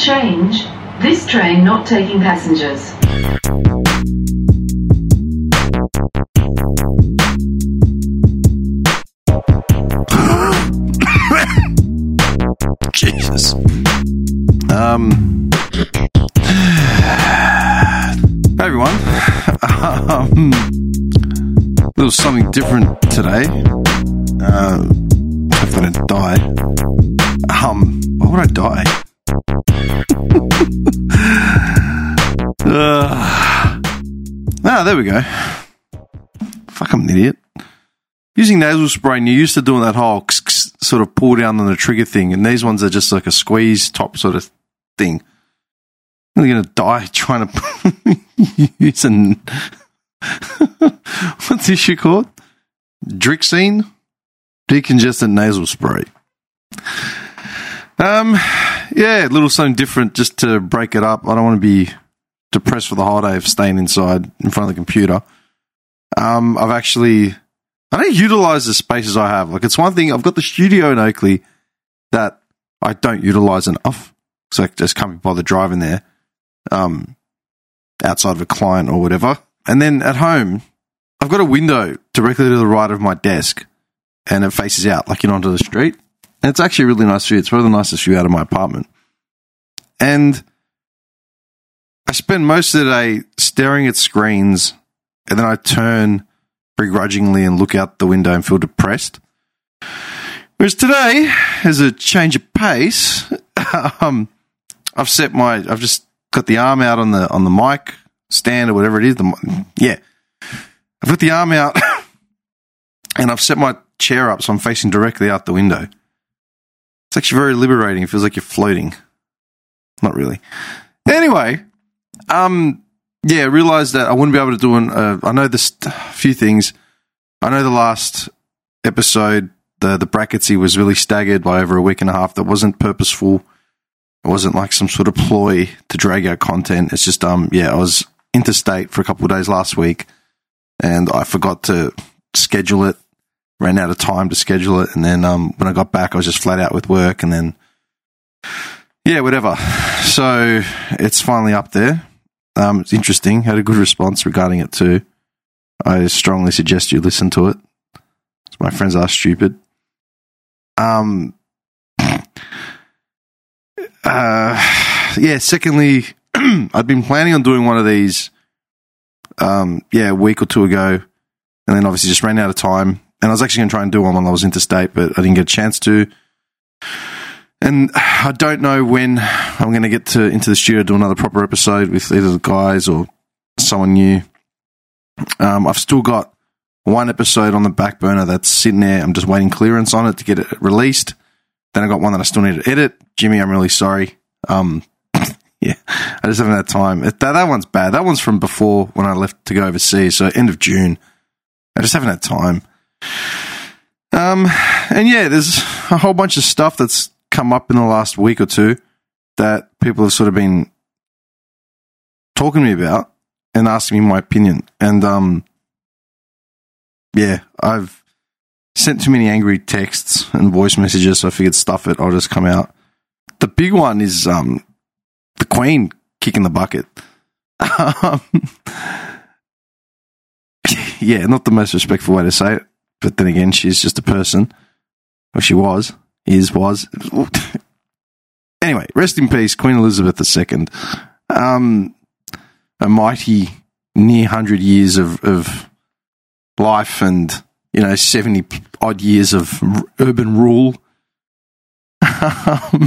Change. This train not taking passengers. Jesus. Um. Hey everyone. Um, little something different today. Uh, hopefully I don't die. Um, why would I die? Uh, ah, there we go. Fuck, I'm an idiot. Using nasal spray, and you're used to doing that whole sort of pull down on the trigger thing, and these ones are just like a squeeze top sort of thing. I'm going to die trying to use an. What's this shit called? Drixine? Decongestant nasal spray. Um, yeah, a little something different just to break it up. I don't want to be depressed for the holiday of staying inside in front of the computer. Um, I've actually I don't utilize the spaces I have. Like it's one thing I've got the studio in Oakley that I don't utilize enough. So I just can't be bothered driving there. Um, outside of a client or whatever. And then at home, I've got a window directly to the right of my desk and it faces out like you know onto the street. And it's actually a really nice view. It's one of the nicest view out of my apartment. And I spend most of the day staring at screens and then I turn begrudgingly and look out the window and feel depressed. Whereas today, as a change of pace, um, I've set my, I've just got the arm out on the on the mic stand or whatever it is. The yeah, I've got the arm out, and I've set my chair up so I'm facing directly out the window. It's actually very liberating. It feels like you're floating. Not really. Anyway, um, yeah, I realized that I wouldn't be able to do an. Uh, I know this few things. I know the last episode, the the bracketsy was really staggered by over a week and a half. That wasn't purposeful. It wasn't like some sort of ploy to drag out content. It's just um yeah, I was interstate for a couple of days last week, and I forgot to schedule it. Ran out of time to schedule it, and then um when I got back, I was just flat out with work, and then yeah, whatever. So it's finally up there. Um, it's interesting. Had a good response regarding it too. I strongly suggest you listen to it. My friends are stupid. Um. Uh, yeah. Secondly, I'd been planning on doing one of these. Um. Yeah, a week or two ago, and then obviously just ran out of time. And I was actually going to try and do one while I was interstate, but I didn't get a chance to. And I don't know when I'm going to get to into the studio do another proper episode with either the guys or someone new. Um, I've still got one episode on the back burner that's sitting there. I'm just waiting clearance on it to get it released. Then I got one that I still need to edit. Jimmy, I'm really sorry. Um, yeah, I just haven't had time. That, that one's bad. That one's from before when I left to go overseas. So end of June. I just haven't had time. Um, and yeah, there's a whole bunch of stuff that's come up in the last week or two that people have sort of been talking to me about and asking me my opinion. And um, yeah, I've sent too many angry texts and voice messages, so I figured stuff it. I'll just come out. The big one is um, the Queen kicking the bucket. Um, yeah, not the most respectful way to say it, but then again, she's just a person. Well, she was is was. anyway, rest in peace, Queen Elizabeth II. Um, a mighty near hundred years of, of life and you know seventy odd years of r- urban rule. yeah,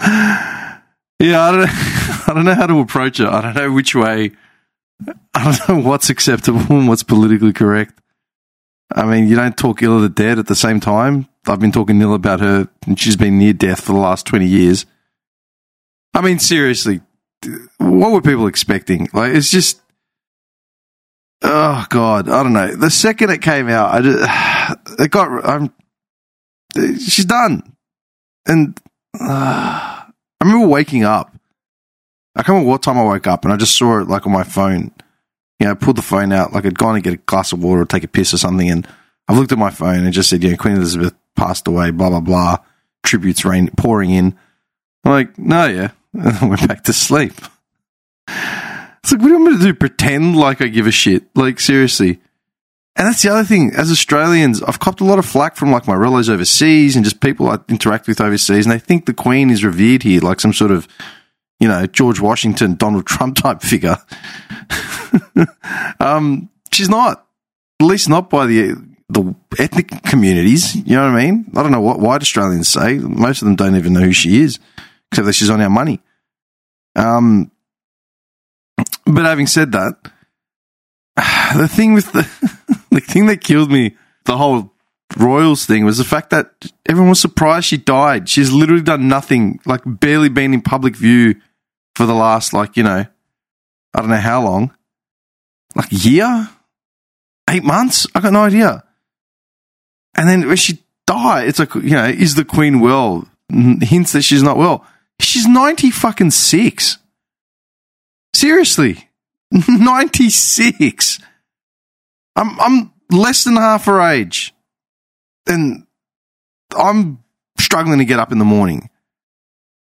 I don't, I don't know how to approach it. I don't know which way. I don't know what's acceptable and what's politically correct. I mean, you don't talk ill of the dead at the same time. I've been talking ill about her, and she's been near death for the last 20 years. I mean, seriously, what were people expecting? Like, it's just, oh God, I don't know. The second it came out, I just, it got, I'm, she's done. And uh, I remember waking up. I can't remember what time I woke up, and I just saw it like on my phone. You know, I pulled the phone out, like I'd gone to get a glass of water or take a piss or something, and I looked at my phone and just said, "Yeah, Queen Elizabeth passed away, blah, blah, blah, tributes rain pouring in. I'm like, no, yeah, and I went back to sleep. It's like, what am I going to do? Pretend like I give a shit? Like, seriously. And that's the other thing. As Australians, I've copped a lot of flack from like my relatives overseas and just people I interact with overseas, and they think the Queen is revered here like some sort of, you know, George Washington, Donald Trump type figure. um, she's not. At least not by the the ethnic communities. You know what I mean? I don't know what white Australians say. Most of them don't even know who she is, except that she's on our money. Um, but having said that, the thing with the the thing that killed me, the whole Royals thing, was the fact that everyone was surprised she died. She's literally done nothing, like barely been in public view for the last, like you know, I don't know how long, like a year, eight months. I got no idea. And then when she died, it's like you know, is the Queen well? Hints that she's not well. She's ninety fucking six. Seriously, ninety six. I'm I'm less than half her age, and I'm struggling to get up in the morning.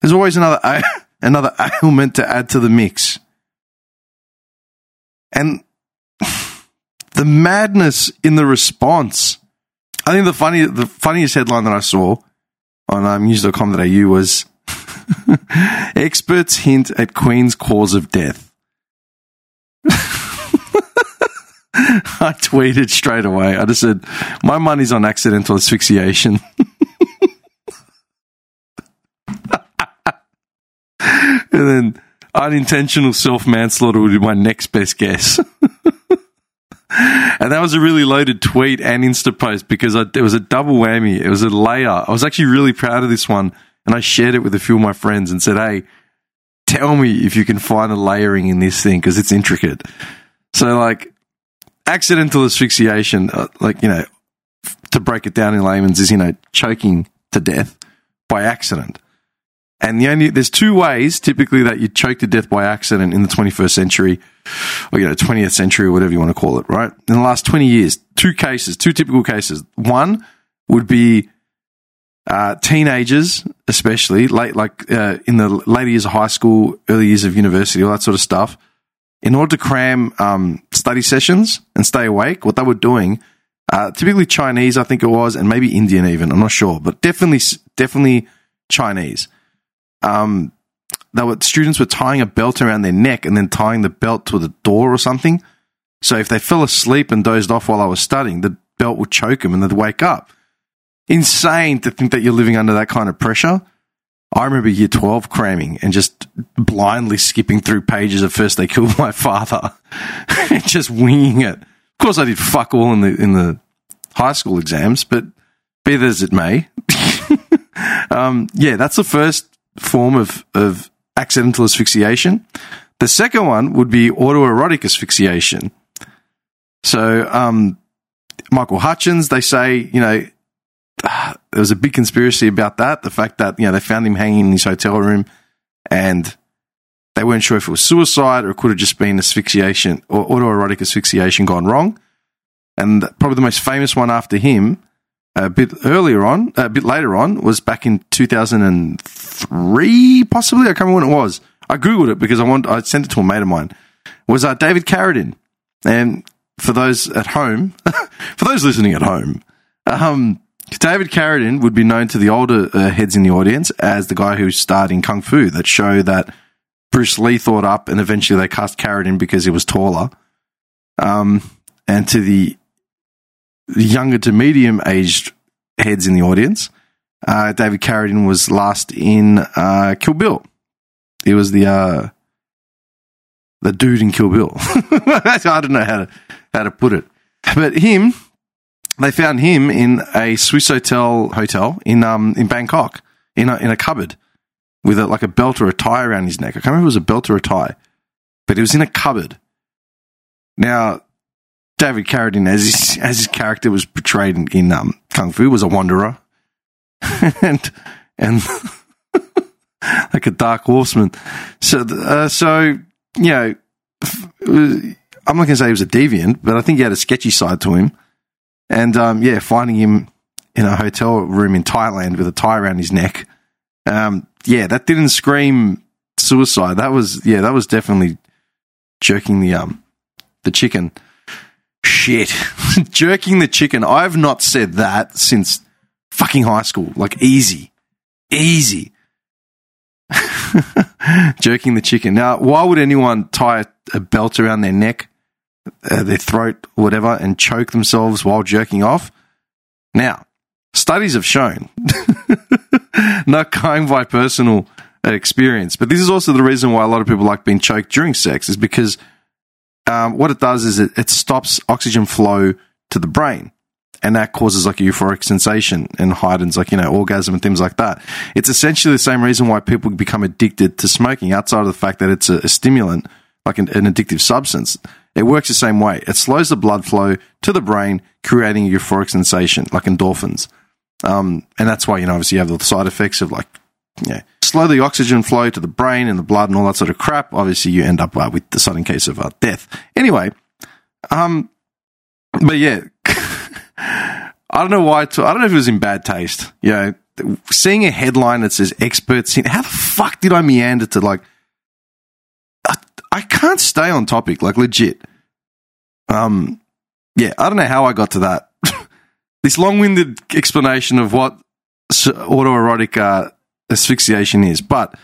There's always another another ailment to add to the mix, and the madness in the response. I think the funny the funniest headline that I saw on um, news.com.au was experts hint at Queen's cause of death. I tweeted straight away. I just said, my money's on accidental asphyxiation. and then unintentional self manslaughter would be my next best guess. and that was a really loaded tweet and Insta post because I, it was a double whammy. It was a layer. I was actually really proud of this one. And I shared it with a few of my friends and said, hey, tell me if you can find a layering in this thing because it's intricate. So, like, accidental asphyxiation, uh, like, you know, to break it down in layman's, is, you know, choking to death by accident. And the only, there's two ways typically that you choke to death by accident in the 21st century, or, you know, 20th century, or whatever you want to call it, right? In the last 20 years, two cases, two typical cases. One would be uh, teenagers, especially late, like uh, in the later years of high school, early years of university, all that sort of stuff, in order to cram um, study sessions and stay awake, what they were doing, uh, typically Chinese, I think it was, and maybe Indian even, I'm not sure, but definitely, definitely Chinese. Um, they were students were tying a belt around their neck and then tying the belt to the door or something. So if they fell asleep and dozed off while I was studying, the belt would choke them and they'd wake up insane to think that you're living under that kind of pressure. I remember year 12 cramming and just blindly skipping through pages of First They Killed My Father and just winging it. Of course, I did fuck all in the, in the high school exams, but be that as it may. um, yeah, that's the first form of, of accidental asphyxiation. The second one would be autoerotic asphyxiation. So, um, Michael Hutchence, they say, you know, there was a big conspiracy about that. The fact that you know they found him hanging in his hotel room, and they weren't sure if it was suicide or it could have just been asphyxiation or autoerotic asphyxiation gone wrong. And probably the most famous one after him, a bit earlier on, a bit later on, was back in 2003, possibly. I can't remember when it was. I googled it because I want. I sent it to a mate of mine. Was uh, David Carradine, and for those at home, for those listening at home, um, David Carradine would be known to the older uh, heads in the audience as the guy who starred in Kung Fu, that show that Bruce Lee thought up, and eventually they cast Carradine because he was taller. Um, and to the younger to medium aged heads in the audience, uh, David Carradine was last in uh, Kill Bill. He was the uh, the dude in Kill Bill. I don't know how to how to put it, but him they found him in a Swissôtel hotel in um in Bangkok in a in a cupboard with a, like a belt or a tie around his neck. I can't remember if it was a belt or a tie, but it was in a cupboard. Now, David Carradine, as his, as his character was portrayed in, in um, Kung Fu, was a wanderer and and like a dark horseman. So, uh, so you know, I'm not going to say he was a deviant, but I think he had a sketchy side to him. And um, yeah, finding him in a hotel room in Thailand with a tie around his neck. Um, yeah, that didn't scream suicide. That was yeah, that was definitely jerking the um the chicken. Shit, jerking the chicken. I've not said that since fucking high school. Like easy, easy. jerking the chicken. Now, why would anyone tie a belt around their neck, uh, their throat, whatever, and choke themselves while jerking off? Now, studies have shown, not going by personal experience, but this is also the reason why a lot of people like being choked during sex, is because um, what it does is it, it stops oxygen flow to the brain. And that causes like a euphoric sensation and heightens like, you know, orgasm and things like that. It's essentially the same reason why people become addicted to smoking outside of the fact that it's a, a stimulant, like an, an addictive substance. It works the same way. It slows the blood flow to the brain, creating a euphoric sensation, like endorphins. Um, and that's why, you know, obviously you have the side effects of like, yeah, slow the oxygen flow to the brain and the blood and all that sort of crap. Obviously, you end up uh, with the sudden case of uh, death. Anyway, um, but yeah, I don't know why. I don't know if it was in bad taste. You know, seeing a headline that says experts. In, how the fuck did I meander to like? I, I can't stay on topic. Like legit. Um, yeah, I don't know how I got to that. this long-winded explanation of what autoerotic uh, asphyxiation is, but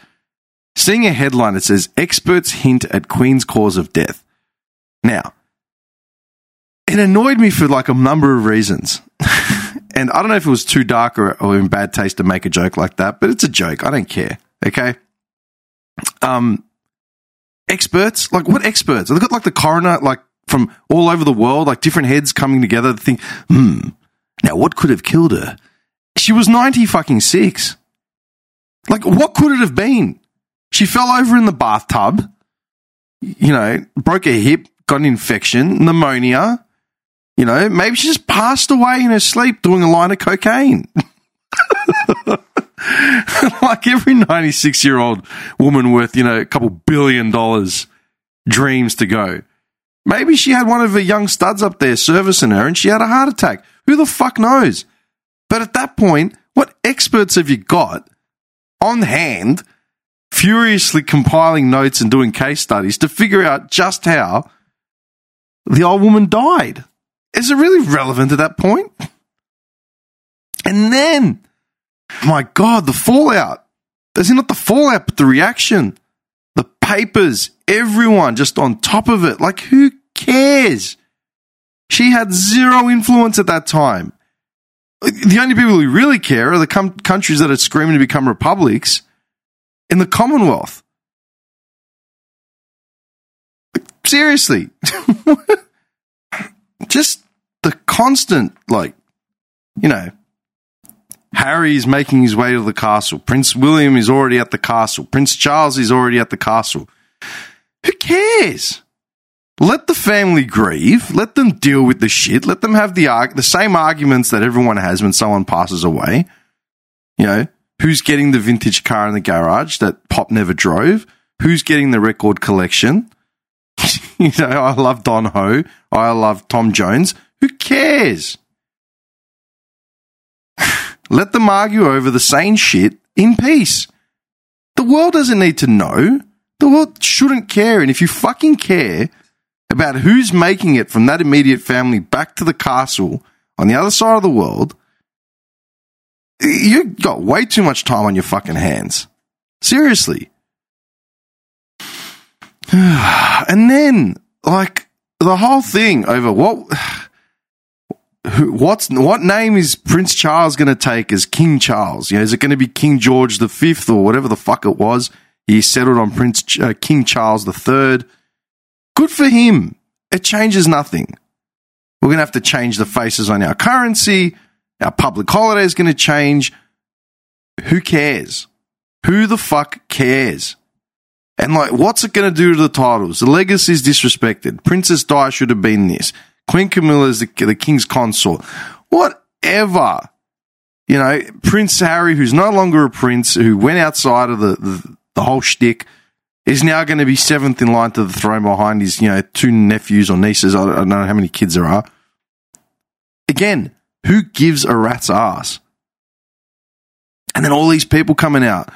seeing a headline that says experts hint at Queen's cause of death. Now, it annoyed me for like a number of reasons. and I don't know if it was too dark or, or in bad taste to make a joke like that, but it's a joke. I don't care. Okay. Um, experts, like what experts? They've got like the coroner, like from all over the world, like different heads coming together to think, hmm, now what could have killed her? She was 90 fucking six. Like, what could it have been? She fell over in the bathtub, you know, broke her hip, got an infection, pneumonia. You know, maybe she just passed away in her sleep doing a line of cocaine. like every 96 year old woman worth, you know, a couple billion dollars dreams to go. Maybe she had one of her young studs up there servicing her and she had a heart attack. Who the fuck knows? But at that point, what experts have you got on hand, furiously compiling notes and doing case studies to figure out just how the old woman died. Is it really relevant at that point? And then, my God, the fallout. There's not the fallout, but the reaction. The papers, everyone just on top of it. Like, who cares? She had zero influence at that time the only people who really care are the com- countries that are screaming to become republics in the Commonwealth. Seriously. Just the constant, like, you know, Harry is making his way to the castle. Prince William is already at the castle. Prince Charles is already at the castle. Who cares? Let the family grieve. Let them deal with the shit. Let them have the arg- the same arguments that everyone has when someone passes away. You know, who's getting the vintage car in the garage that Pop never drove? Who's getting the record collection? you know, I love Don Ho. I love Tom Jones. Who cares? Let them argue over the same shit in peace. The world doesn't need to know. The world shouldn't care. And if you fucking care, about who's making it from that immediate family back to the castle on the other side of the world, you got way too much time on your fucking hands. Seriously. and then, like, the whole thing over what. What's what name is Prince Charles going to take as King Charles? You know, is it going to be King George the Fifth or whatever the fuck it was? He settled on Prince uh, King Charles the Third. Good for him. It changes nothing. We're going to have to change the faces on our currency. Our public holiday is going to change. Who cares? Who the fuck cares? And like, what's it going to do to the titles? The legacy is disrespected. Princess Di should have been this. Queen Camilla is the, the king's consort. Whatever. You know, Prince Harry, who's no longer a prince, who went outside of the, the, the whole shtick, is now going to be seventh in line to the throne behind his, you know, two nephews or nieces. I don't know how many kids there are. Again, who gives a rat's ass? And then all these people coming out.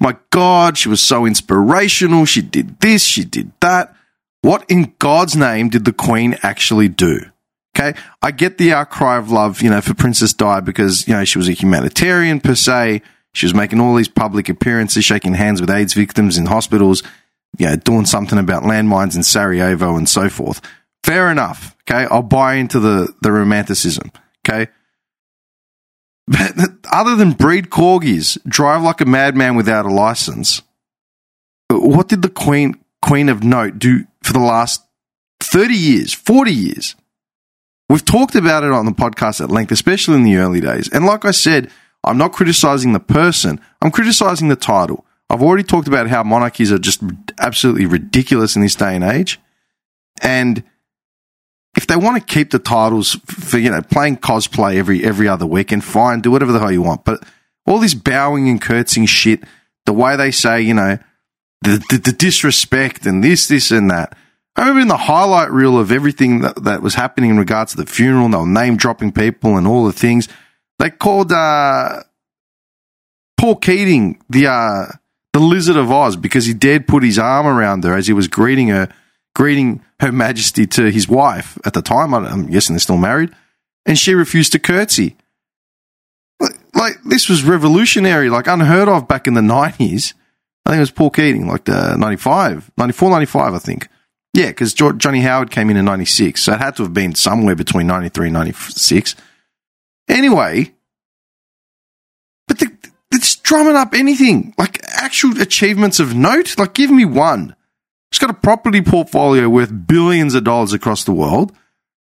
My God, she was so inspirational. She did this, she did that. What in God's name did the Queen actually do? Okay. I get the outcry of love, you know, for Princess Di because, you know, she was a humanitarian per se. She was making all these public appearances, shaking hands with AIDS victims in hospitals, you know, doing something about landmines in Sarajevo and so forth. Fair enough. Okay. I'll buy into the, the romanticism. Okay. But other than breed corgis, drive like a madman without a license, what did the Queen, Queen of Note do for the last 30 years, 40 years? We've talked about it on the podcast at length, especially in the early days. And like I said, I'm not criticizing the person, I'm criticizing the title. I've already talked about how monarchies are just absolutely ridiculous in this day and age. And if they want to keep the titles for, you know, playing cosplay every every other weekend, fine, do whatever the hell you want. But all this bowing and curtsying shit, the way they say, you know, the, the, the disrespect and this, this and that. I remember in the highlight reel of everything that, that was happening in regards to the funeral, and they were name dropping people and all the things. They called uh, Paul Keating the uh, the Lizard of Oz because he dared put his arm around her as he was greeting her, greeting Her Majesty to his wife at the time. I'm guessing they're still married, and she refused to curtsy. Like, this was revolutionary, like unheard of back in the nineties. I think it was Paul Keating, like the 95, 94, 95, I think. Yeah, because Johnny Howard came in in 96, so it had to have been somewhere between 93 and 96. Anyway, but the, it's drumming up anything, like actual achievements of note. Like, give me one. It's got a property portfolio worth billions of dollars across the world.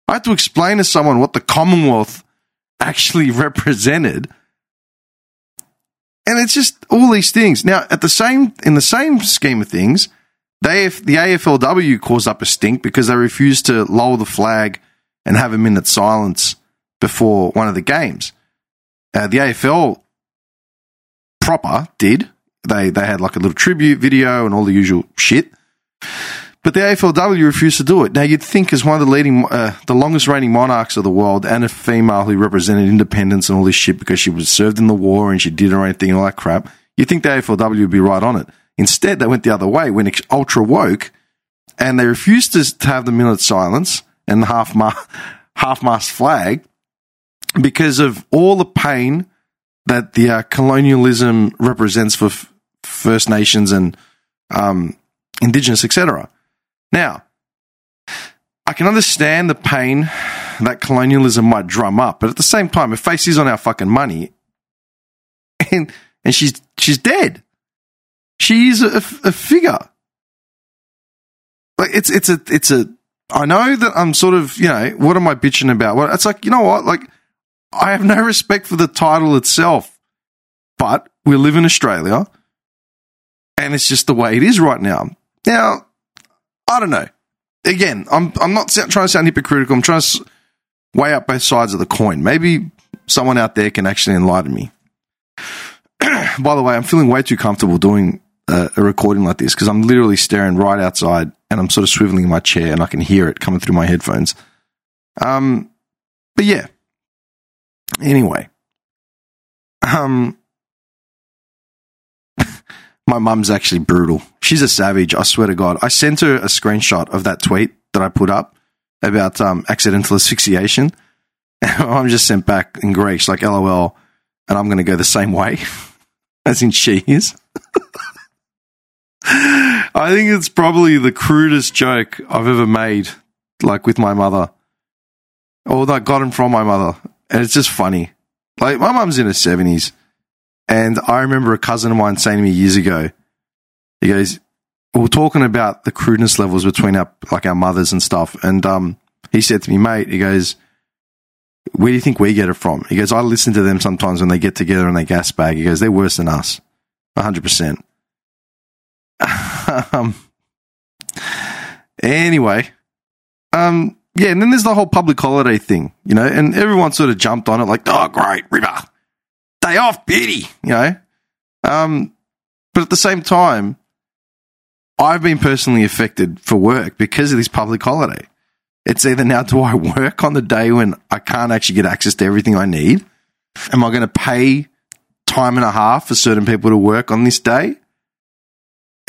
I had to explain to someone what the Commonwealth actually represented. And it's just all these things. Now, at the same, in the same scheme of things, they, the AFLW caused up a stink because they refused to lower the flag and have a minute silence before one of the games. Uh, the AFL proper did. They they had like a little tribute video and all the usual shit. But the AFLW refused to do it. Now you'd think, as one of the leading, uh, the longest reigning monarchs of the world, and a female who represented independence and all this shit because she was served in the war and she did her own thing and all that crap, you'd think the AFLW would be right on it. Instead, they went the other way, went ultra woke, and they refused to, have the minute silence and the half half mast flag because of all the pain that the uh, colonialism represents for f- First Nations and um, Indigenous, etc. Now, I can understand the pain that colonialism might drum up, but at the same time, if face is on our fucking money, and and she's she's dead, she is a, a figure. Like it's it's a it's a. I know that I'm sort of you know what am I bitching about? Well, it's like you know what like I have no respect for the title itself, but we live in Australia and it's just the way it is right now. Now, I don't know. Again, I'm, I'm not trying to sound hypocritical. I'm trying to weigh up both sides of the coin. Maybe someone out there can actually enlighten me. By the way, I'm feeling way too comfortable doing a, a recording like this because I'm literally staring right outside and I'm sort of swiveling in my chair and I can hear it coming through my headphones. Um, but yeah, Anyway, um, my mum's actually brutal. She's a savage. I swear to God. I sent her a screenshot of that tweet that I put up about um, accidental asphyxiation. I'm just sent back in Greek, like LOL, and I'm going to go the same way, as in she is. I think it's probably the crudest joke I've ever made, like with my mother, or that got him from my mother and it's just funny. Like my mum's in her seventies, and I remember a cousin of mine saying to me years ago, he goes, we are talking about the crudeness levels between our like our mothers and stuff, and um, he said to me, mate, he goes, where do you think we get it from? He goes, I listen to them sometimes when they get together and they gas bag. He goes, they're worse than us, hundred percent. Um. Anyway, um, yeah, and then there's the whole public holiday thing, you know, and everyone sort of jumped on it like, oh, great, River, day off, beauty, you know. Um, but at the same time, I've been personally affected for work because of this public holiday. It's either now do I work on the day when I can't actually get access to everything I need? Am I going to pay time and a half for certain people to work on this day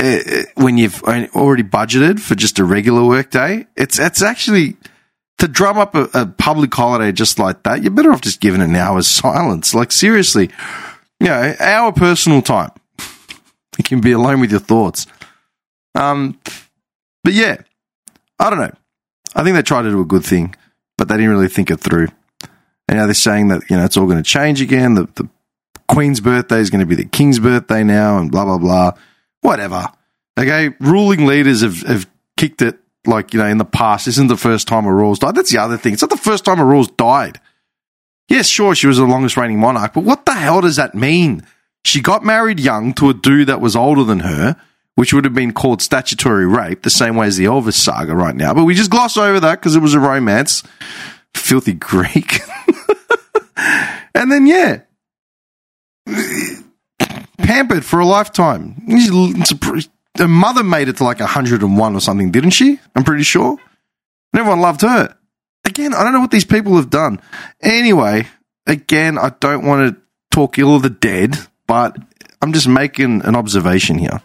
uh, when you've already budgeted for just a regular work day. It's it's actually to drum up a, a, public holiday just like that. You're better off just giving an hour's silence. Like seriously, you know, our personal time. you can be alone with your thoughts. Um, but yeah, I don't know. I think they tried to do a good thing, but they didn't really think it through. And now they're saying that you know it's all going to change again. The, the Queen's birthday is going to be the King's birthday now, and blah blah blah. Whatever. Okay, ruling leaders have, have kicked it like you know in the past. This isn't the first time a royal's died. That's the other thing. It's not the first time a royal's died. Yes, sure, she was the longest reigning monarch, but what the hell does that mean? She got married young to a dude that was older than her which would have been called statutory rape, the same way as the Elvis saga right now. But we just gloss over that because it was a romance. Filthy Greek. and then, yeah, pampered for a lifetime. Her mother made it to like 101 or something, didn't she? I'm pretty sure. And everyone loved her. Again, I don't know what these people have done. Anyway, again, I don't want to talk ill of the dead, but I'm just making an observation here.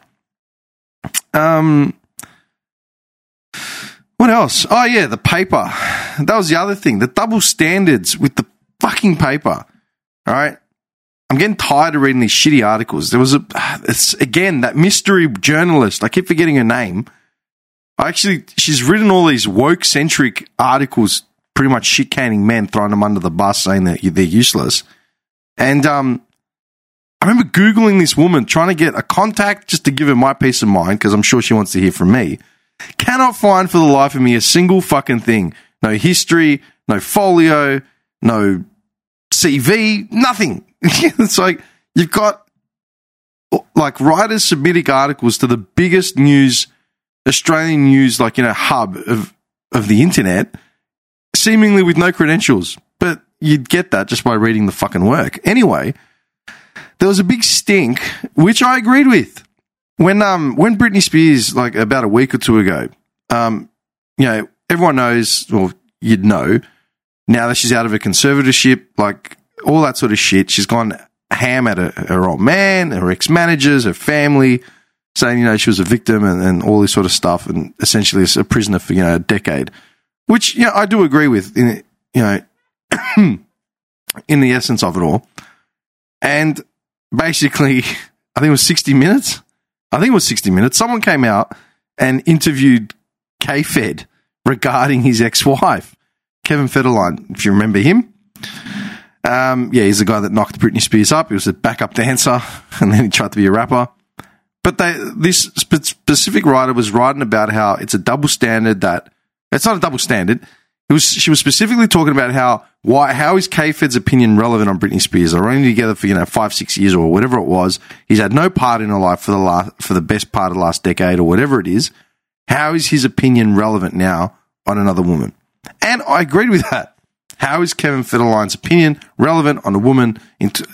Um, what else? Oh yeah, the paper. That was the other thing. The double standards with the fucking paper. All right. I'm getting tired of reading these shitty articles. There was a, it's again that mystery journalist. I keep forgetting her name. I actually, she's written all these woke centric articles, pretty much shit canning men, throwing them under the bus, saying that they're useless. And um, I remember Googling this woman, trying to get a contact just to give her my peace of mind, because I'm sure she wants to hear from me. Cannot find for the life of me a single fucking thing. No history, no folio, no CV, nothing. it's like you've got like writers submitting articles to the biggest news, Australian news, like, you know, hub of, of the internet, seemingly with no credentials. But you'd get that just by reading the fucking work. Anyway, there was a big stink, which I agreed with. When um when Britney Spears, like about a week or two ago, um, you know, everyone knows, or you'd know, now that she's out of a conservatorship, like all that sort of shit, she's gone ham at her, her old man, her ex managers, her family, saying, you know, she was a victim and, and all this sort of stuff, and essentially a prisoner for, you know, a decade, which, you know, I do agree with, in, you know, in the essence of it all. And basically, I think it was 60 minutes. I think it was 60 minutes. Someone came out and interviewed K Fed regarding his ex wife, Kevin Federline, if you remember him. Um, yeah, he's the guy that knocked Britney Spears up. He was a backup dancer, and then he tried to be a rapper. But they, this specific writer was writing about how it's a double standard that it's not a double standard. It was she was specifically talking about how why how is K Fed's opinion relevant on Britney Spears? They're only together for you know five six years or whatever it was. He's had no part in her life for the last for the best part of the last decade or whatever it is. How is his opinion relevant now on another woman? And I agreed with that. How is Kevin Federline's opinion relevant on a woman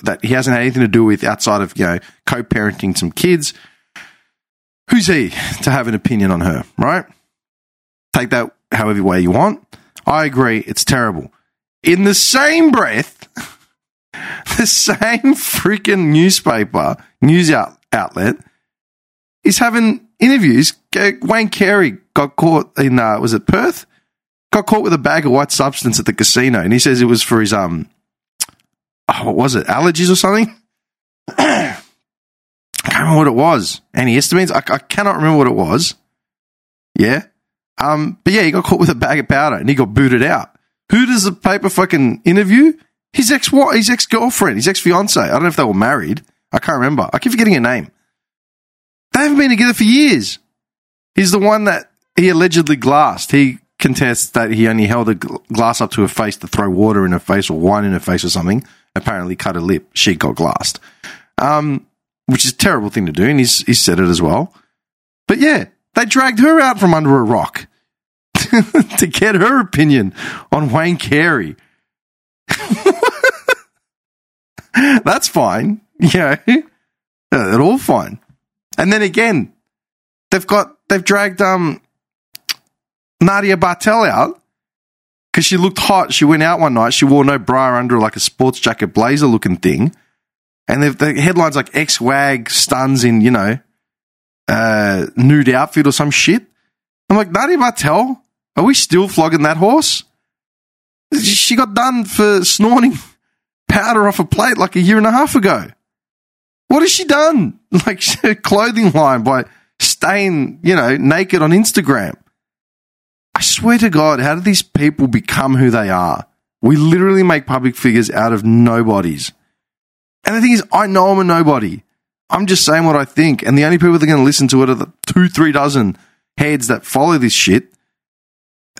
that he hasn't had anything to do with outside of you know co-parenting some kids? Who's he to have an opinion on her? Right? Take that however way you want. I agree, it's terrible. In the same breath, the same freaking newspaper, news out, outlet, is having interviews. Wayne Carey got caught in, uh, was it Perth? Got caught with a bag of white substance at the casino, and he says it was for his, um, oh, what was it, allergies or something? I can't remember what it was. Antihistamines? I, I cannot remember what it was. Yeah. Um, but yeah, he got caught with a bag of powder and he got booted out. Who does the paper fucking interview? His ex what? his ex girlfriend, his ex fiance. I don't know if they were married. I can't remember. I keep forgetting her name. They haven't been together for years. He's the one that he allegedly glassed. He contests that he only held a glass up to her face to throw water in her face or wine in her face or something. Apparently cut her lip. She got glassed. Um, which is a terrible thing to do. And he's, he's said it as well. But yeah, they dragged her out from under a rock. to get her opinion on Wayne Carey. That's fine. Yeah. It's all fine. And then again, they've got, they've dragged, um, Nadia Bartel out because she looked hot. She went out one night. She wore no bra under like a sports jacket blazer looking thing. and the headlines like ex wag stuns in you know uh, nude outfit or some shit. I'm like, Nadia Bartel, are we still flogging that horse? She got done for snorting powder off a plate like a year and a half ago. What has she done? Like her clothing line by staying, you know, naked on Instagram. I swear to God, how do these people become who they are? We literally make public figures out of nobodies. And the thing is, I know I'm a nobody. I'm just saying what I think. And the only people that are going to listen to it are the two, three dozen heads that follow this shit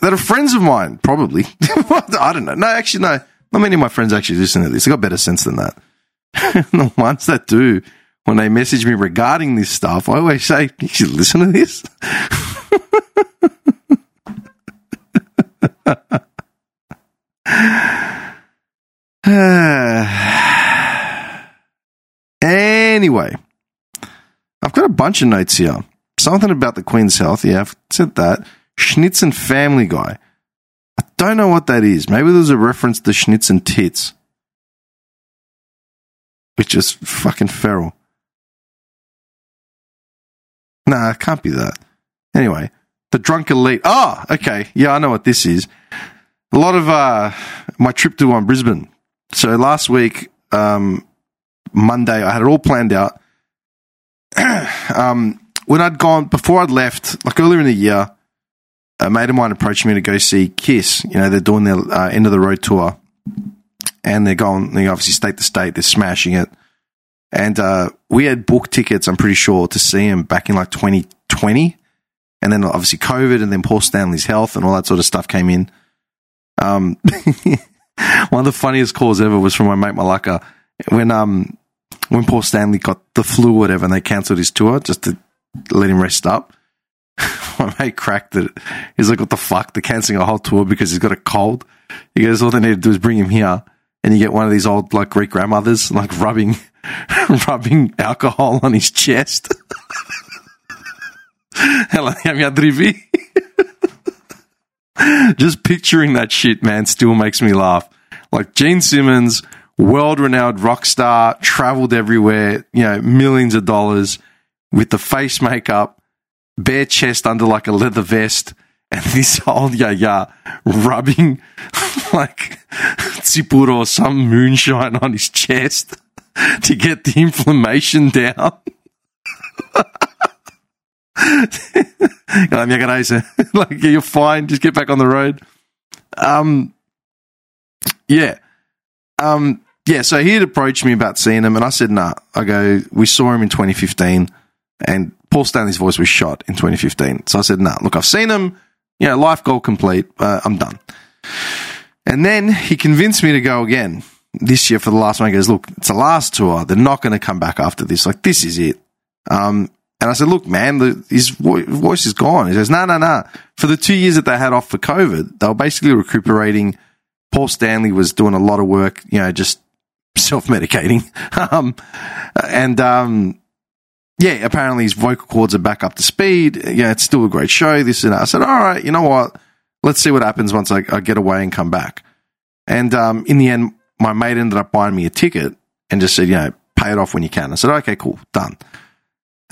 that are friends of mine, probably. I don't know. No, actually, no. Not many of my friends actually listen to this. They got better sense than that. the ones that do, when they message me regarding this stuff, I always say, you should listen to this. anyway, I've got a bunch of notes here. Something about the Queen's health. Yeah, I've said that. Schnitzen Family Guy. I don't know what that is. Maybe there's a reference to Schnitzen Tits, which is fucking feral. Nah, it can't be that. Anyway, the drunk elite. Oh, okay. Yeah, I know what this is. A lot of uh, my trip to um, Brisbane. So last week, um, Monday, I had it all planned out. um, when I'd gone before I'd left, like earlier in the year, a mate of mine approached me to go see Kiss. You know, they're doing their uh, end of the road tour, and they're going, they obviously state to state, they're smashing it. And uh, we had booked tickets, I'm pretty sure, to see him back in like 2020. And then obviously COVID and then Paul Stanley's health and all that sort of stuff came in. Um, one of the funniest calls ever was from my mate Malaka when um when Paul Stanley got the flu or whatever and they cancelled his tour just to let him rest up. my mate cracked it. He's like, what the fuck? They're cancelling a whole tour because he's got a cold. He goes, all they need to do is bring him here and you get one of these old like Greek grandmothers like rubbing rubbing alcohol on his chest. Just picturing that shit, man, still makes me laugh. Like Gene Simmons, world renowned rock star, traveled everywhere, you know, millions of dollars with the face makeup, bare chest under like a leather vest, and this old yeah rubbing like tsipuro or some moonshine on his chest to get the inflammation down. like you're fine, just get back on the road. Um, yeah, um, yeah. So he had approached me about seeing him, and I said, "Nah." I go, "We saw him in 2015, and Paul Stanley's voice was shot in 2015." So I said, "Nah, look, I've seen him. You know, life goal complete. Uh, I'm done." And then he convinced me to go again this year for the last one. He goes, look, it's the last tour. They're not going to come back after this. Like, this is it. Um, and I said, look, man, the, his voice is gone. He says, no, no, no. For the two years that they had off for COVID, they were basically recuperating. Paul Stanley was doing a lot of work, you know, just self medicating. um, and, um, yeah, apparently his vocal cords are back up to speed. Yeah, it's still a great show. This and that. I said, all right, you know what? Let's see what happens once I, I get away and come back. And um, in the end, my mate ended up buying me a ticket and just said, you know, pay it off when you can. I said, okay, cool, done.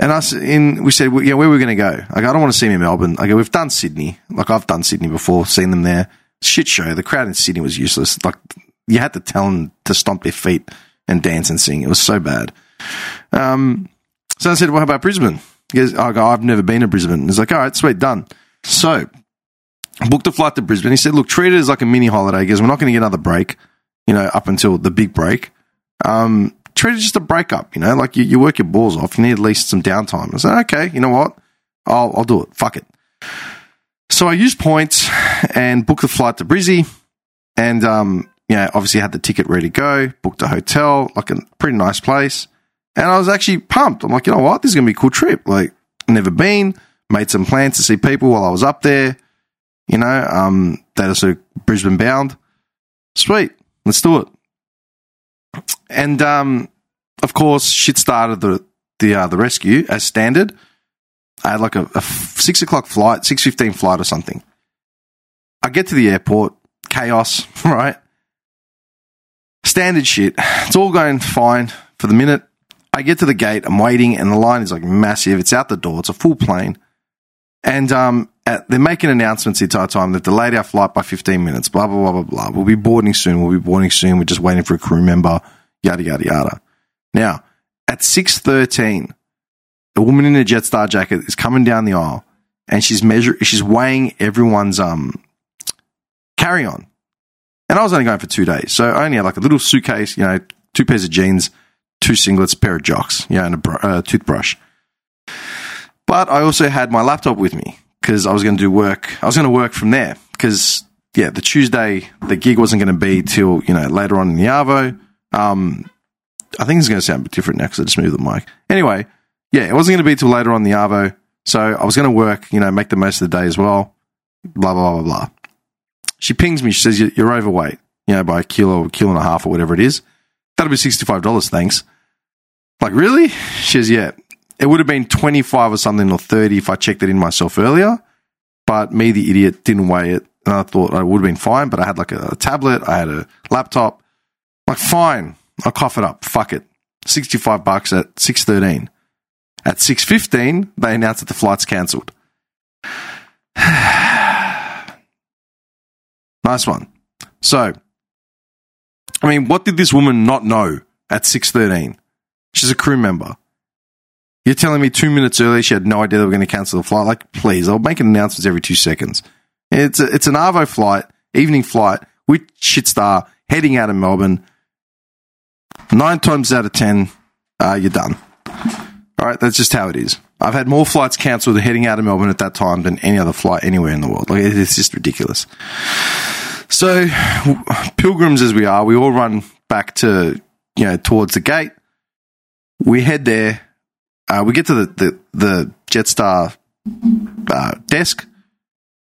And us in, we said, well, yeah, where are we going to go? Like, I don't want to see him in Melbourne. I go, we've done Sydney. Like, I've done Sydney before, seen them there. Shit show. The crowd in Sydney was useless. Like, you had to tell them to stomp their feet and dance and sing. It was so bad. Um, so I said, well, how about Brisbane? He goes, I go, I've never been to Brisbane. He's like, all right, sweet, done. So, booked a flight to Brisbane. He said, look, treat it as like a mini holiday. He goes, we're not going to get another break you know, up until the big break. Um, treat it just a breakup, you know, like you, you work your balls off. You need at least some downtime. I said, okay, you know what? I'll, I'll do it. Fuck it. So I used points and booked the flight to Brizzy and, um, you know, obviously had the ticket ready to go, booked a hotel, like a pretty nice place. And I was actually pumped. I'm like, you know what? This is going to be a cool trip. Like, never been, made some plans to see people while I was up there, you know, um, that are sort of Brisbane bound. Sweet. Let's do it. And um, of course, shit started the the uh, the rescue as standard. I had like a, a six o'clock flight, six fifteen flight or something. I get to the airport, chaos, right? Standard shit. It's all going fine. for the minute. I get to the gate, I'm waiting, and the line is like massive. It's out the door, it's a full plane. And um, at, they're making announcements the entire time. They've delayed our flight by 15 minutes, blah, blah, blah, blah, blah. We'll be boarding soon. We'll be boarding soon. We're just waiting for a crew member, yada, yada, yada. Now, at 6.13, a woman in a Jetstar jacket is coming down the aisle and she's measure she's weighing everyone's um carry on. And I was only going for two days. So I only had like a little suitcase, you know, two pairs of jeans, two singlets, pair of jocks, yeah, and a br- uh, toothbrush. But I also had my laptop with me because I was going to do work. I was going to work from there because, yeah, the Tuesday, the gig wasn't going to be till, you know, later on in the Arvo. Um, I think it's going to sound a bit different now because I just moved the mic. Anyway, yeah, it wasn't going to be till later on the Arvo. So I was going to work, you know, make the most of the day as well. Blah, blah, blah, blah. She pings me. She says, You're overweight, you know, by a kilo, or a kilo and a half or whatever it is. That'll be $65, thanks. Like, really? She says, Yeah. It would have been 25 or something or 30 if I checked it in myself earlier. But me, the idiot, didn't weigh it. And I thought I would have been fine, but I had like a, a tablet, I had a laptop. Like, fine. I'll cough it up. Fuck it. 65 bucks at 613. At 6.15, they announced that the flight's cancelled. nice one. So, I mean, what did this woman not know at 6.13? She's a crew member. You're telling me two minutes earlier she had no idea they were going to cancel the flight? Like, please, I'll make announcements every two seconds. It's, a, it's an Arvo flight, evening flight, with Shitstar, heading out of Melbourne. Nine times out of ten, uh, you're done. All right, that's just how it is. I've had more flights cancelled heading out of Melbourne at that time than any other flight anywhere in the world. Like it's just ridiculous. So, pilgrims as we are, we all run back to you know towards the gate. We head there. Uh, we get to the the, the Jetstar uh, desk,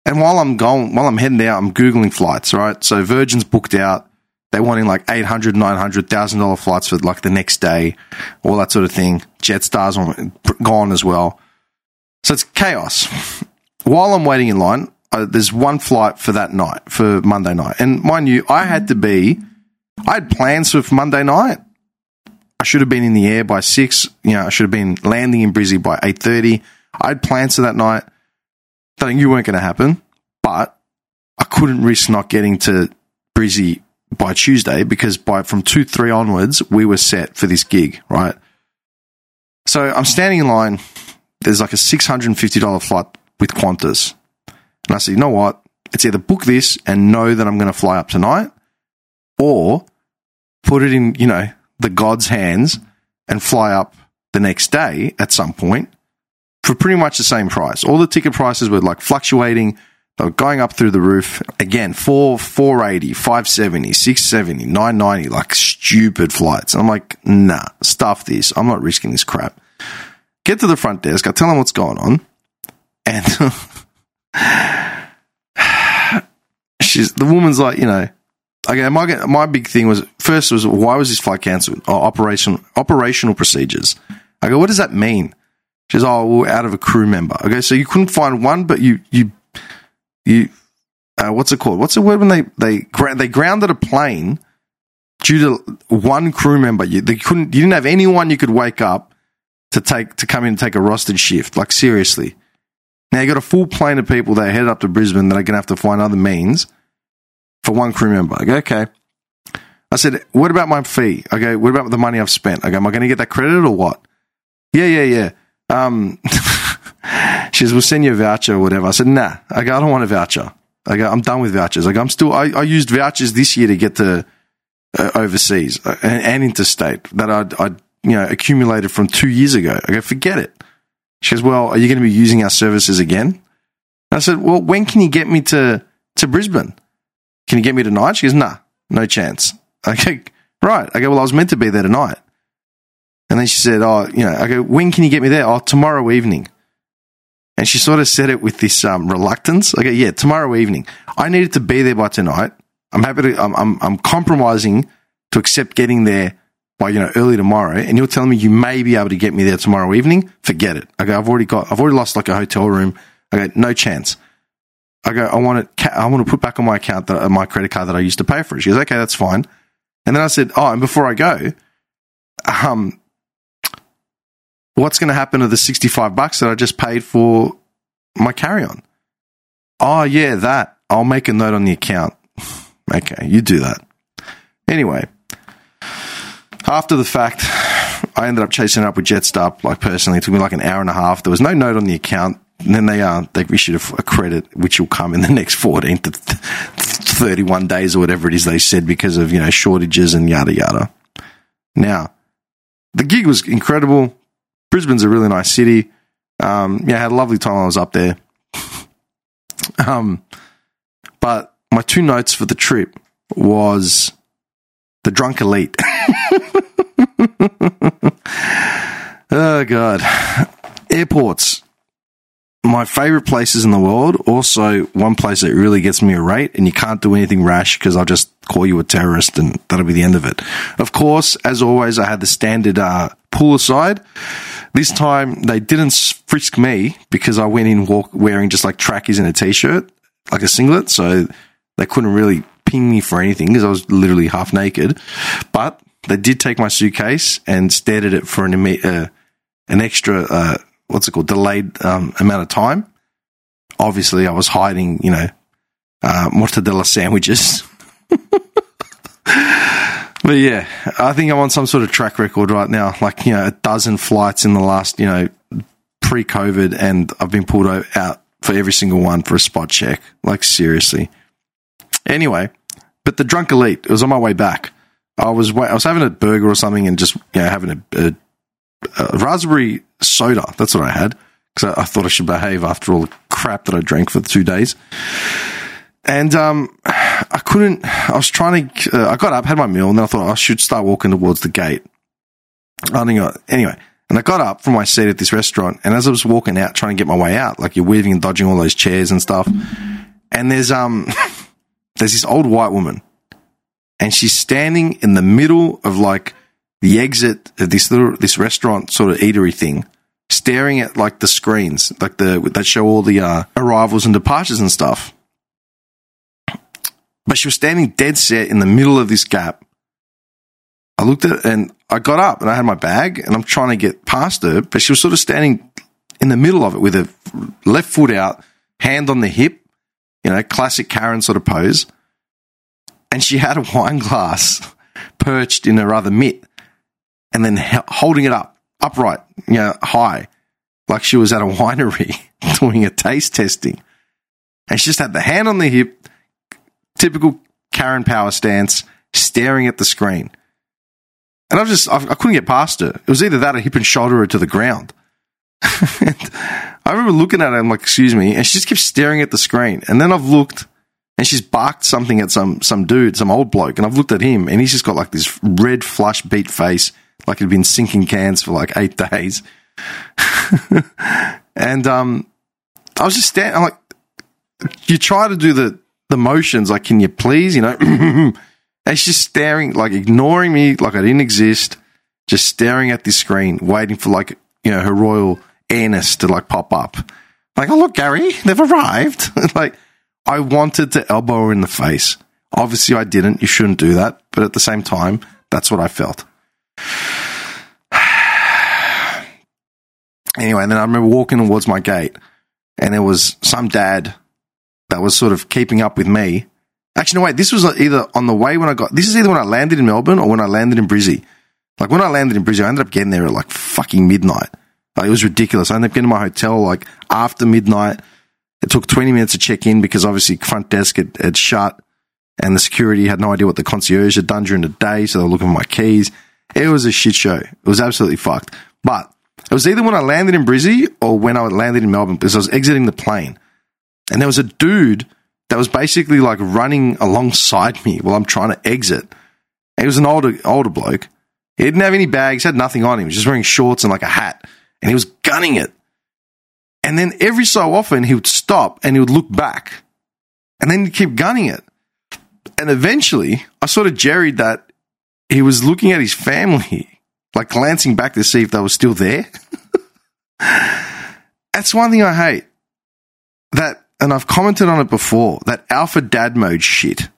and while I'm going, while I'm heading there, I'm googling flights. Right, so Virgin's booked out. They're wanting like 800 900,000 dollar flights for like the next day, all that sort of thing. Jetstar's on, gone as well. So it's chaos. While I'm waiting in line, uh, there's one flight for that night, for Monday night. And mind you, I had to be, I had plans for Monday night. I should have been in the air by six. You know, I should have been landing in Brizzy by 8.30. I had plans for that night that I knew weren't going to happen, but I couldn't risk not getting to Brizzy by Tuesday because by from two three onwards we were set for this gig, right? So I'm standing in line. There's like a six hundred and fifty dollar flight with Qantas, and I said, you know what? It's either book this and know that I'm going to fly up tonight, or put it in you know the God's hands and fly up the next day at some point for pretty much the same price. All the ticket prices were like fluctuating going up through the roof again, four, 480, 570, 670, 990, like stupid flights. And I'm like, nah, stuff this. I'm not risking this crap. Get to the front desk. I tell them what's going on. And she's, the woman's like, you know, okay, my, my big thing was first was why was this flight cancelled? Oh, operation, operational procedures. I go, what does that mean? She's, oh, we're out of a crew member. Okay, so you couldn't find one, but you, you you uh, what's it called? What's the word when they they they grounded a plane due to one crew member? You they couldn't you didn't have anyone you could wake up to take to come in and take a rostered shift. Like seriously. Now you got a full plane of people that are headed up to Brisbane that are gonna have to find other means for one crew member. I go, okay. I said, what about my fee? I go, what about the money I've spent? I go, am I going to get that credit or what? Yeah, yeah, yeah. Um, she says, we'll send you a voucher or whatever. I said, nah. I go, I don't want a voucher. I go, I'm done with vouchers. I go, I'm still, I, I used vouchers this year to get to uh, overseas uh, and, and, interstate that I'd, I'd, you know, accumulated from two years ago. I go, forget it. She goes, well, are you going to be using our services again? I said, well, when can you get me to, to Brisbane? Can you get me tonight? She goes, nah, no chance. I go, right. I go, well, I was meant to be there tonight. And then she said, oh, you know, I go, when can you get me there? Oh, tomorrow evening. And she sort of said it with this um, reluctance. Okay, yeah, tomorrow evening. I needed to be there by tonight. I'm happy to. I'm, I'm, I'm compromising to accept getting there by you know early tomorrow. And you're telling me you may be able to get me there tomorrow evening. Forget it. Okay, I've already got. I've already lost like a hotel room. Okay, no chance. I go. I want it. I want to put back on my account that my credit card that I used to pay for it. She goes, okay, that's fine. And then I said, oh, and before I go, um, what's going to happen to the 65 bucks that I just paid for my carry on? Oh, yeah, that. I'll make a note on the account. okay, you do that. Anyway, after the fact, I ended up chasing it up with Jetstar. Like personally, it took me like an hour and a half. There was no note on the account. And then they uh, they issued a, a credit, which will come in the next 14 to 31 days or whatever it is they said because of you know shortages and yada yada. Now, the gig was incredible. Brisbane's a really nice city. Um, yeah, I had a lovely time. I was up there. um, but my two notes for the trip was the drunk elite. oh god, airports. My favorite places in the world. Also, one place that really gets me a rate, and you can't do anything rash because I'll just call you a terrorist, and that'll be the end of it. Of course, as always, I had the standard uh, pull aside. This time they didn't frisk me because I went in walk, wearing just like trackies and a t-shirt, like a singlet, so they couldn't really ping me for anything because I was literally half naked. But they did take my suitcase and stared at it for an uh, an extra uh, what's it called delayed um, amount of time. Obviously, I was hiding, you know, uh, mortadella sandwiches. but yeah, I think I'm on some sort of track record right now. Like you know, a dozen flights in the last you know pre-COVID, and I've been pulled out for every single one for a spot check. Like seriously. Anyway, but the drunk elite it was on my way back. I was I was having a burger or something and just you know having a, a, a raspberry soda. That's what I had because I, I, thought I should behave after all the crap that I drank for two days. And um, I couldn't. I was trying to. Uh, I got up, had my meal, and then I thought I should start walking towards the gate. I think anyway. And I got up from my seat at this restaurant, and as I was walking out, trying to get my way out, like you're weaving and dodging all those chairs and stuff, and there's um, there's this old white woman and she's standing in the middle of like the exit of this little this restaurant sort of eatery thing, staring at like the screens, like the that show all the uh, arrivals and departures and stuff. But she was standing dead set in the middle of this gap. I looked at and I got up and I had my bag and I'm trying to get past her, but she was sort of standing in the middle of it with her left foot out, hand on the hip, you know, classic Karen sort of pose and she had a wine glass perched in her other mitt and then holding it up upright, you know, high, like she was at a winery doing a taste testing. And she just had the hand on the hip, typical Karen Power stance, staring at the screen. And I just, I, I couldn't get past her. It was either that or hip and shoulder her to the ground. I remember looking at her, I'm like, excuse me, and she just kept staring at the screen. And then I've looked and she's barked something at some some dude, some old bloke, and I've looked at him, and he's just got like this red flush beat face, like he'd been sinking cans for like eight days. and um, I was just standing. Like, you try to do the the motions, like, can you please, you know? and she's just staring, like ignoring me, like I didn't exist, just staring at this screen, waiting for like you know her royal airness to like pop up. Like, oh look, Gary, they've arrived. like I wanted to elbow her in the face. Obviously, I didn't. You shouldn't do that. But at the same time, that's what I felt. anyway, and then I remember walking towards my gate, and there was some dad that was sort of keeping up with me. Actually, no, wait, this was either on the way when I got, this is either when I landed in Melbourne or when I landed in Brizzy. Like when I landed in Brizzy, I ended up getting there at like fucking midnight. Like, it was ridiculous. I ended up getting to my hotel like after midnight. It took 20 minutes to check in because obviously front desk had, had shut and the security had no idea what the concierge had done during the day. So they were looking for my keys. It was a shit show. It was absolutely fucked. But it was either when I landed in Brizzy or when I landed in Melbourne because I was exiting the plane. And there was a dude that was basically like running alongside me while I'm trying to exit. He was an older, older bloke. He didn't have any bags, had nothing on him. He was just wearing shorts and like a hat. And he was gunning it. And then every so often he would stop and he would look back and then he'd keep gunning it. And eventually I sort of jerried that he was looking at his family, like glancing back to see if they were still there. That's one thing I hate. That, and I've commented on it before, that alpha dad mode shit.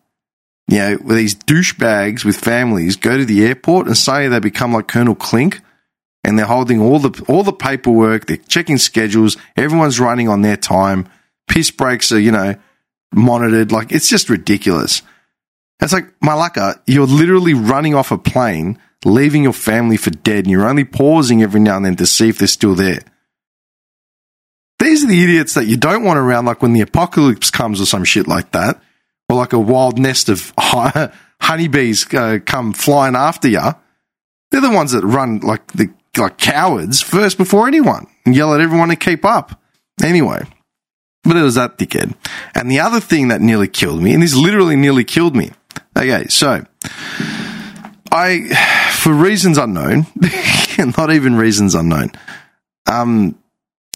you know, where these douchebags with families go to the airport and say they become like Colonel Klink and they're holding all the all the paperwork, they're checking schedules, everyone's running on their time, piss breaks are, you know, monitored. Like it's just ridiculous. It's like, Malaka, you're literally running off a plane, leaving your family for dead, and you're only pausing every now and then to see if they're still there. These are the idiots that you don't want around, like when the apocalypse comes or some shit like that, or like a wild nest of honeybees uh, come flying after you. They're the ones that run like the like cowards first before anyone and yell at everyone to keep up. Anyway, but it was that dickhead. And the other thing that nearly killed me, and this literally nearly killed me. Okay, so I, for reasons unknown, not even reasons unknown, um,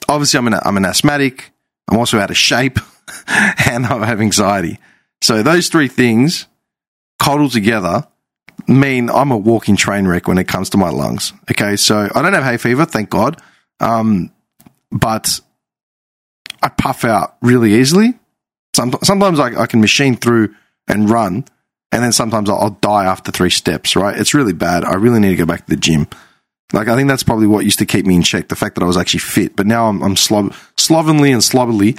obviously I'm an, I'm an asthmatic. I'm also out of shape and I have anxiety. So those three things coddled together mean I'm a walking train wreck when it comes to my lungs. Okay. So I don't have hay fever, thank God. Um, but I puff out really easily. Sometimes I, I can machine through and run, and then sometimes I'll, I'll die after three steps, right? It's really bad. I really need to go back to the gym. Like, I think that's probably what used to keep me in check, the fact that I was actually fit. But now I'm, I'm slob- slovenly and slobberly.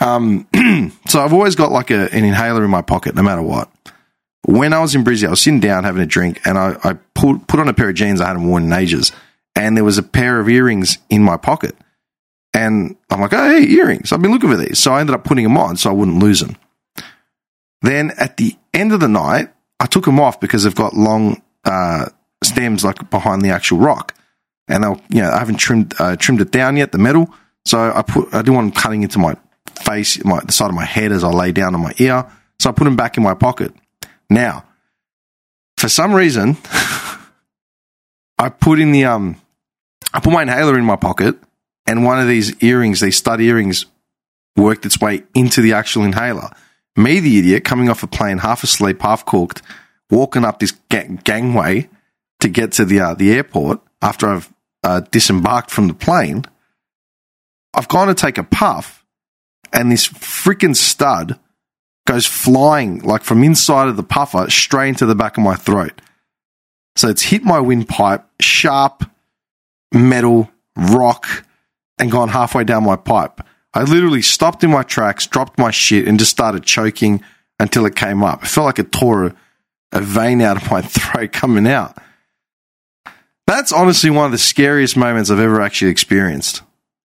Um, so I've always got like a, an inhaler in my pocket, no matter what. When I was in Brizzy, I was sitting down having a drink and I, I put, put on a pair of jeans I hadn't worn in ages. And there was a pair of earrings in my pocket. And I'm like, oh, hey, earrings. I've been looking for these. So I ended up putting them on so I wouldn't lose them. Then at the end of the night, I took them off because they've got long, uh, stems like behind the actual rock, and I, you know, I haven't trimmed uh, trimmed it down yet, the metal. So I put I didn't want them cutting into my face, my the side of my head as I lay down on my ear. So I put them back in my pocket. Now, for some reason, I put in the um, I put my inhaler in my pocket, and one of these earrings, these stud earrings, worked its way into the actual inhaler. Me, the idiot, coming off a plane, half asleep, half cooked, walking up this ga- gangway to get to the uh, the airport after I've uh, disembarked from the plane, I've gone to take a puff, and this freaking stud goes flying like from inside of the puffer straight into the back of my throat. So it's hit my windpipe, sharp metal rock, and gone halfway down my pipe. I literally stopped in my tracks, dropped my shit, and just started choking until it came up. It felt like it tore a, a vein out of my throat coming out. That's honestly one of the scariest moments I've ever actually experienced.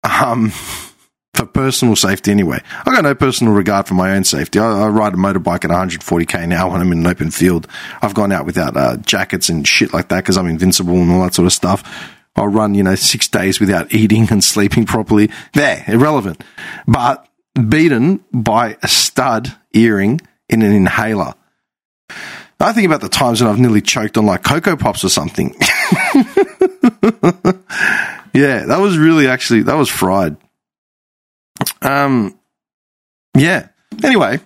Um, for personal safety, anyway. I got no personal regard for my own safety. I, I, ride a motorbike at 140k now when I'm in an open field. I've gone out without uh, jackets and shit like that because I'm invincible and all that sort of stuff. I'll run, you know, six days without eating and sleeping properly. There, irrelevant. But beaten by a stud earring in an inhaler. I think about the times when I've nearly choked on like Coco Pops or something. yeah, that was really actually that was fried. Um, yeah. Anyway,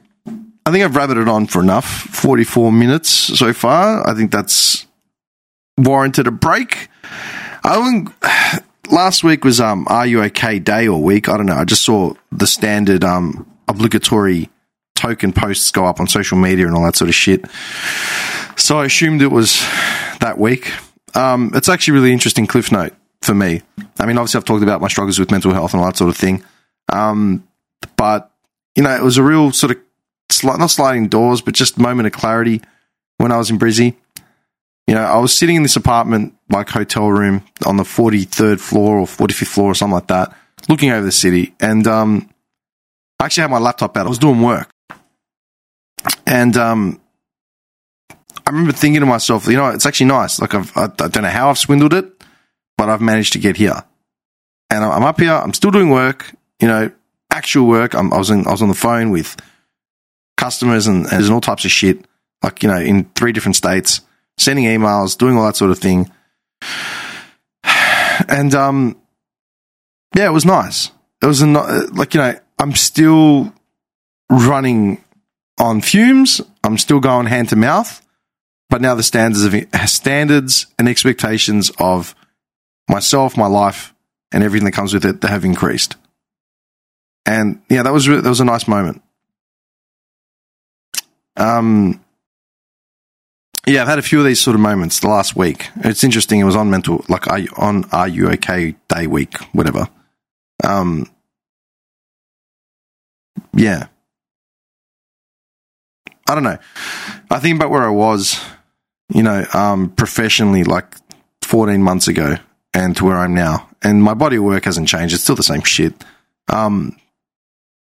I think I've rabbited on for enough. Forty-four minutes so far. I think that's warranted a break. Think last week was um, Are You Okay Day or week. I don't know. I just saw the standard um, obligatory token posts go up on social media and all that sort of shit. So I assumed it was that week. Um, it's actually really interesting cliff note for me. I mean, obviously, I've talked about my struggles with mental health and all that sort of thing. Um, but, you know, it was a real sort of, sli- not sliding doors, but just moment of clarity when I was in Brizzy. You know, I was sitting in this apartment, like hotel room on the 43rd floor or 45th floor or something like that, looking over the city. And um, I actually had my laptop out. I was doing work. And um, I remember thinking to myself, you know, it's actually nice. Like I've, I, I don't know how I've swindled it, but I've managed to get here. And I'm up here. I'm still doing work. You know, actual work. I'm, i was in, I was on the phone with customers and, and all types of shit. Like you know, in three different states, sending emails, doing all that sort of thing. And um, yeah, it was nice. It was a, like you know, I'm still running on fumes. I'm still going hand to mouth, but now the standards of standards and expectations of myself, my life, and everything that comes with it, have increased. And yeah, that was that was a nice moment. Um, yeah, I've had a few of these sort of moments the last week. It's interesting. It was on mental, like are you, on Are You Okay Day week, whatever. Um, yeah. I don't know. I think about where I was, you know, um, professionally, like 14 months ago, and to where I'm now, and my body of work hasn't changed. It's still the same shit. Um,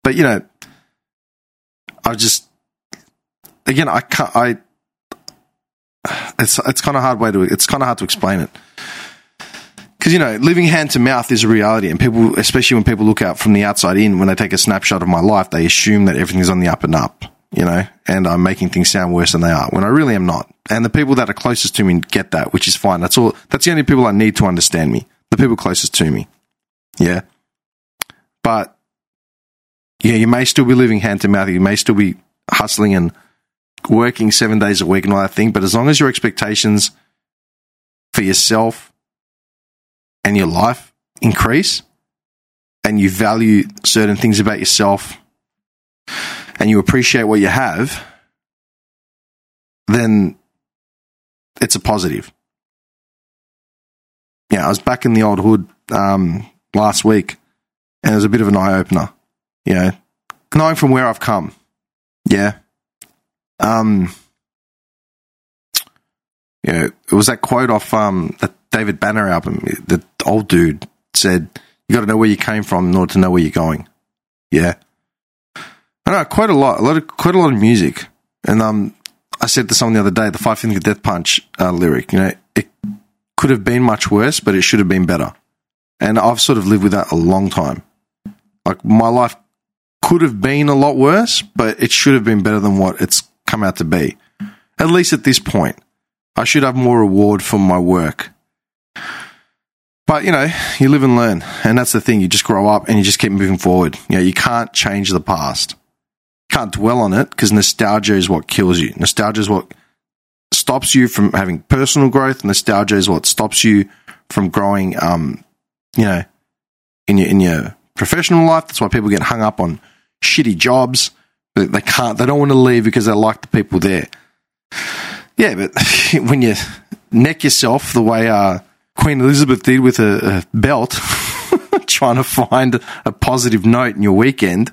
but you know, I just again, I can't. I it's it's kind of hard way to it's kind of hard to explain it because you know living hand to mouth is a reality, and people, especially when people look out from the outside in, when they take a snapshot of my life, they assume that everything's on the up and up, you know, and I'm making things sound worse than they are when I really am not. And the people that are closest to me get that, which is fine. That's all. That's the only people I need to understand me. The people closest to me, yeah. But yeah, you may still be living hand to mouth. You may still be hustling and working seven days a week and all that thing. But as long as your expectations for yourself and your life increase and you value certain things about yourself and you appreciate what you have, then it's a positive. Yeah, I was back in the old hood um, last week and it was a bit of an eye opener. You know, knowing from where I've come. Yeah. Um, yeah, it was that quote off um, the David Banner album. The old dude said, "You got to know where you came from in order to know where you're going." Yeah, I know quite a lot, a lot of quite a lot of music. And um, I said to someone the other day, the Five Finger Death Punch uh, lyric. You know, it could have been much worse, but it should have been better. And I've sort of lived with that a long time. Like my life could have been a lot worse, but it should have been better than what it's come out to be. At least at this point. I should have more reward for my work. But, you know, you live and learn. And that's the thing. You just grow up and you just keep moving forward. You know, you can't change the past. You can't dwell on it because nostalgia is what kills you. Nostalgia is what stops you from having personal growth. Nostalgia is what stops you from growing, um, you know, in your, in your professional life. That's why people get hung up on shitty jobs. They can't, they don't want to leave because they like the people there. Yeah, but when you neck yourself the way uh, Queen Elizabeth did with a, a belt, trying to find a positive note in your weekend,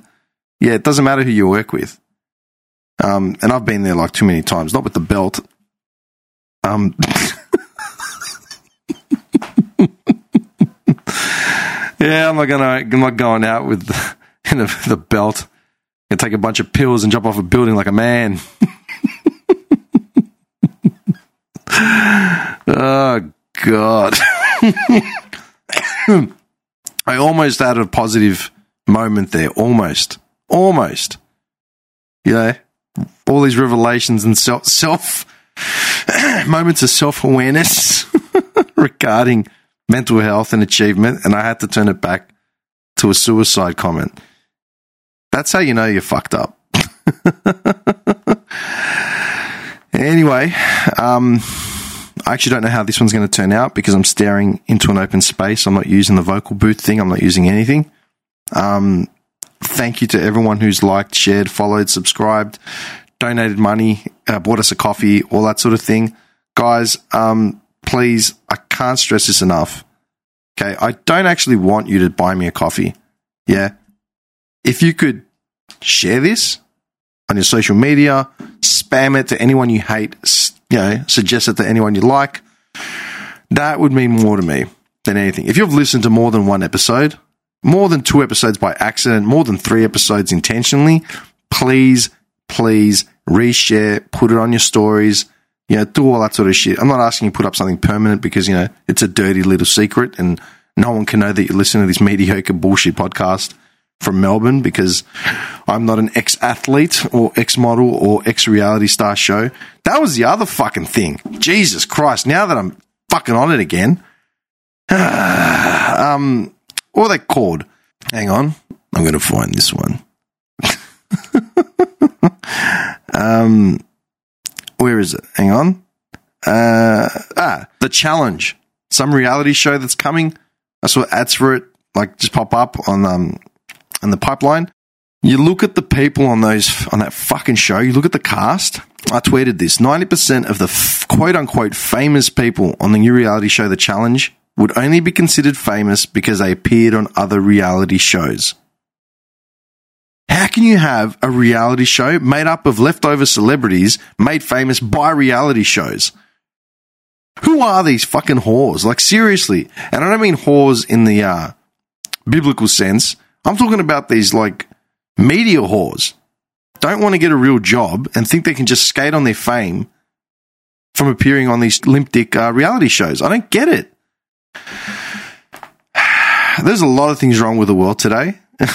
yeah, it doesn't matter who you work with. Um, and I've been there like too many times, not with the belt. Um, yeah, I'm not gonna, I'm not going out with the, the, the belt and take a bunch of pills and jump off a building like a man. oh God. I almost had a positive moment there. Almost. Almost. You know, all these revelations and self, self moments of self awareness regarding mental health and achievement. And I had to turn it back to a suicide comment. That's how you know you're fucked up. anyway, um, I actually don't know how this one's going to turn out because I'm staring into an open space. I'm not using the vocal booth thing. I'm not using anything. Um, thank you to everyone who's liked, shared, followed, subscribed, donated money, uh, bought us a coffee, all that sort of thing. Guys, um, please, I can't stress this enough. Okay. I don't actually want you to buy me a coffee. Yeah if you could share this on your social media, spam it to anyone you hate, you know, suggest it to anyone you like, that would mean more to me than anything. If you've listened to more than one episode, more than two episodes by accident, more than three episodes intentionally, please, please reshare, put it on your stories, you know, do all that sort of shit. I'm not asking you to put up something permanent because, you know, it's a dirty little secret and no one can know that you listen to this mediocre bullshit podcast from Melbourne because I'm not an ex athlete or ex model or ex reality star show. That was the other fucking thing. Jesus Christ. Now that I'm fucking on it again. um, what are they called? Hang on. I'm going to find this one. um, where is it? Hang on. Uh, ah, The Challenge. Some reality show that's coming. I saw ads for it like just pop up on um and the pipeline. You look at the people on those on that fucking show. You look at the cast, I tweeted this 90% of the f- quote unquote famous people on the new reality show The Challenge would only be considered famous because they appeared on other reality shows. How can you have a reality show made up of leftover celebrities made famous by reality shows? Who are these fucking whores? Like, seriously. And I don't mean whores in the uh, biblical sense. I'm talking about these, like, media whores. Don't want to get a real job and think they can just skate on their fame from appearing on these limp dick uh, reality shows. I don't get it. There's a lot of things wrong with the world today.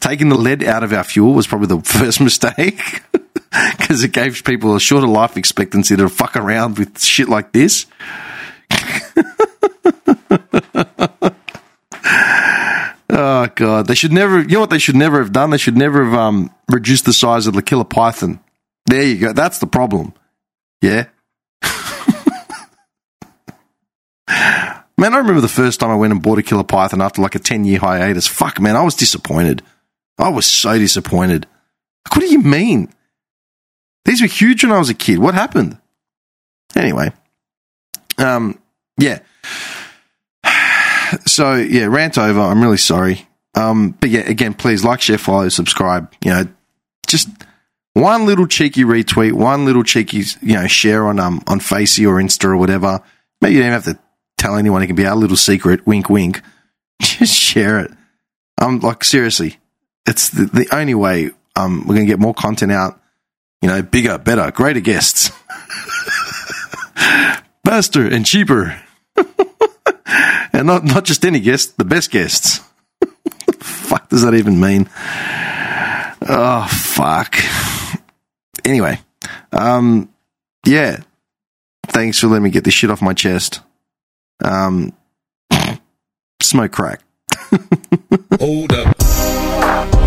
Taking the lead out of our fuel was probably the first mistake because it gave people a shorter life expectancy to fuck around with shit like this. Oh god, they should never. You know what they should never have done? They should never have um, reduced the size of the killer python. There you go. That's the problem. Yeah. Man, I remember the first time I went and bought a killer python after like a 10 year hiatus. Fuck, man, I was disappointed. I was so disappointed. What do you mean? These were huge when I was a kid. What happened? Anyway, um, yeah. So yeah, rant over. I'm really sorry. Um, but yeah, again, please like, share, follow, subscribe. You know, just one little cheeky retweet, one little cheeky, you know, share on um on Facey or Insta or whatever. Maybe you don't have to tell anyone. It can be our little secret. Wink, wink. Just share it. Um, like seriously, it's the, the only way um we're gonna get more content out. You know, bigger, better, greater guests, faster and cheaper, and not not just any guests, the best guests. fuck does that even mean? Oh fuck. Anyway, um, yeah. Thanks for letting me get this shit off my chest. Um, smoke crack. Hold up.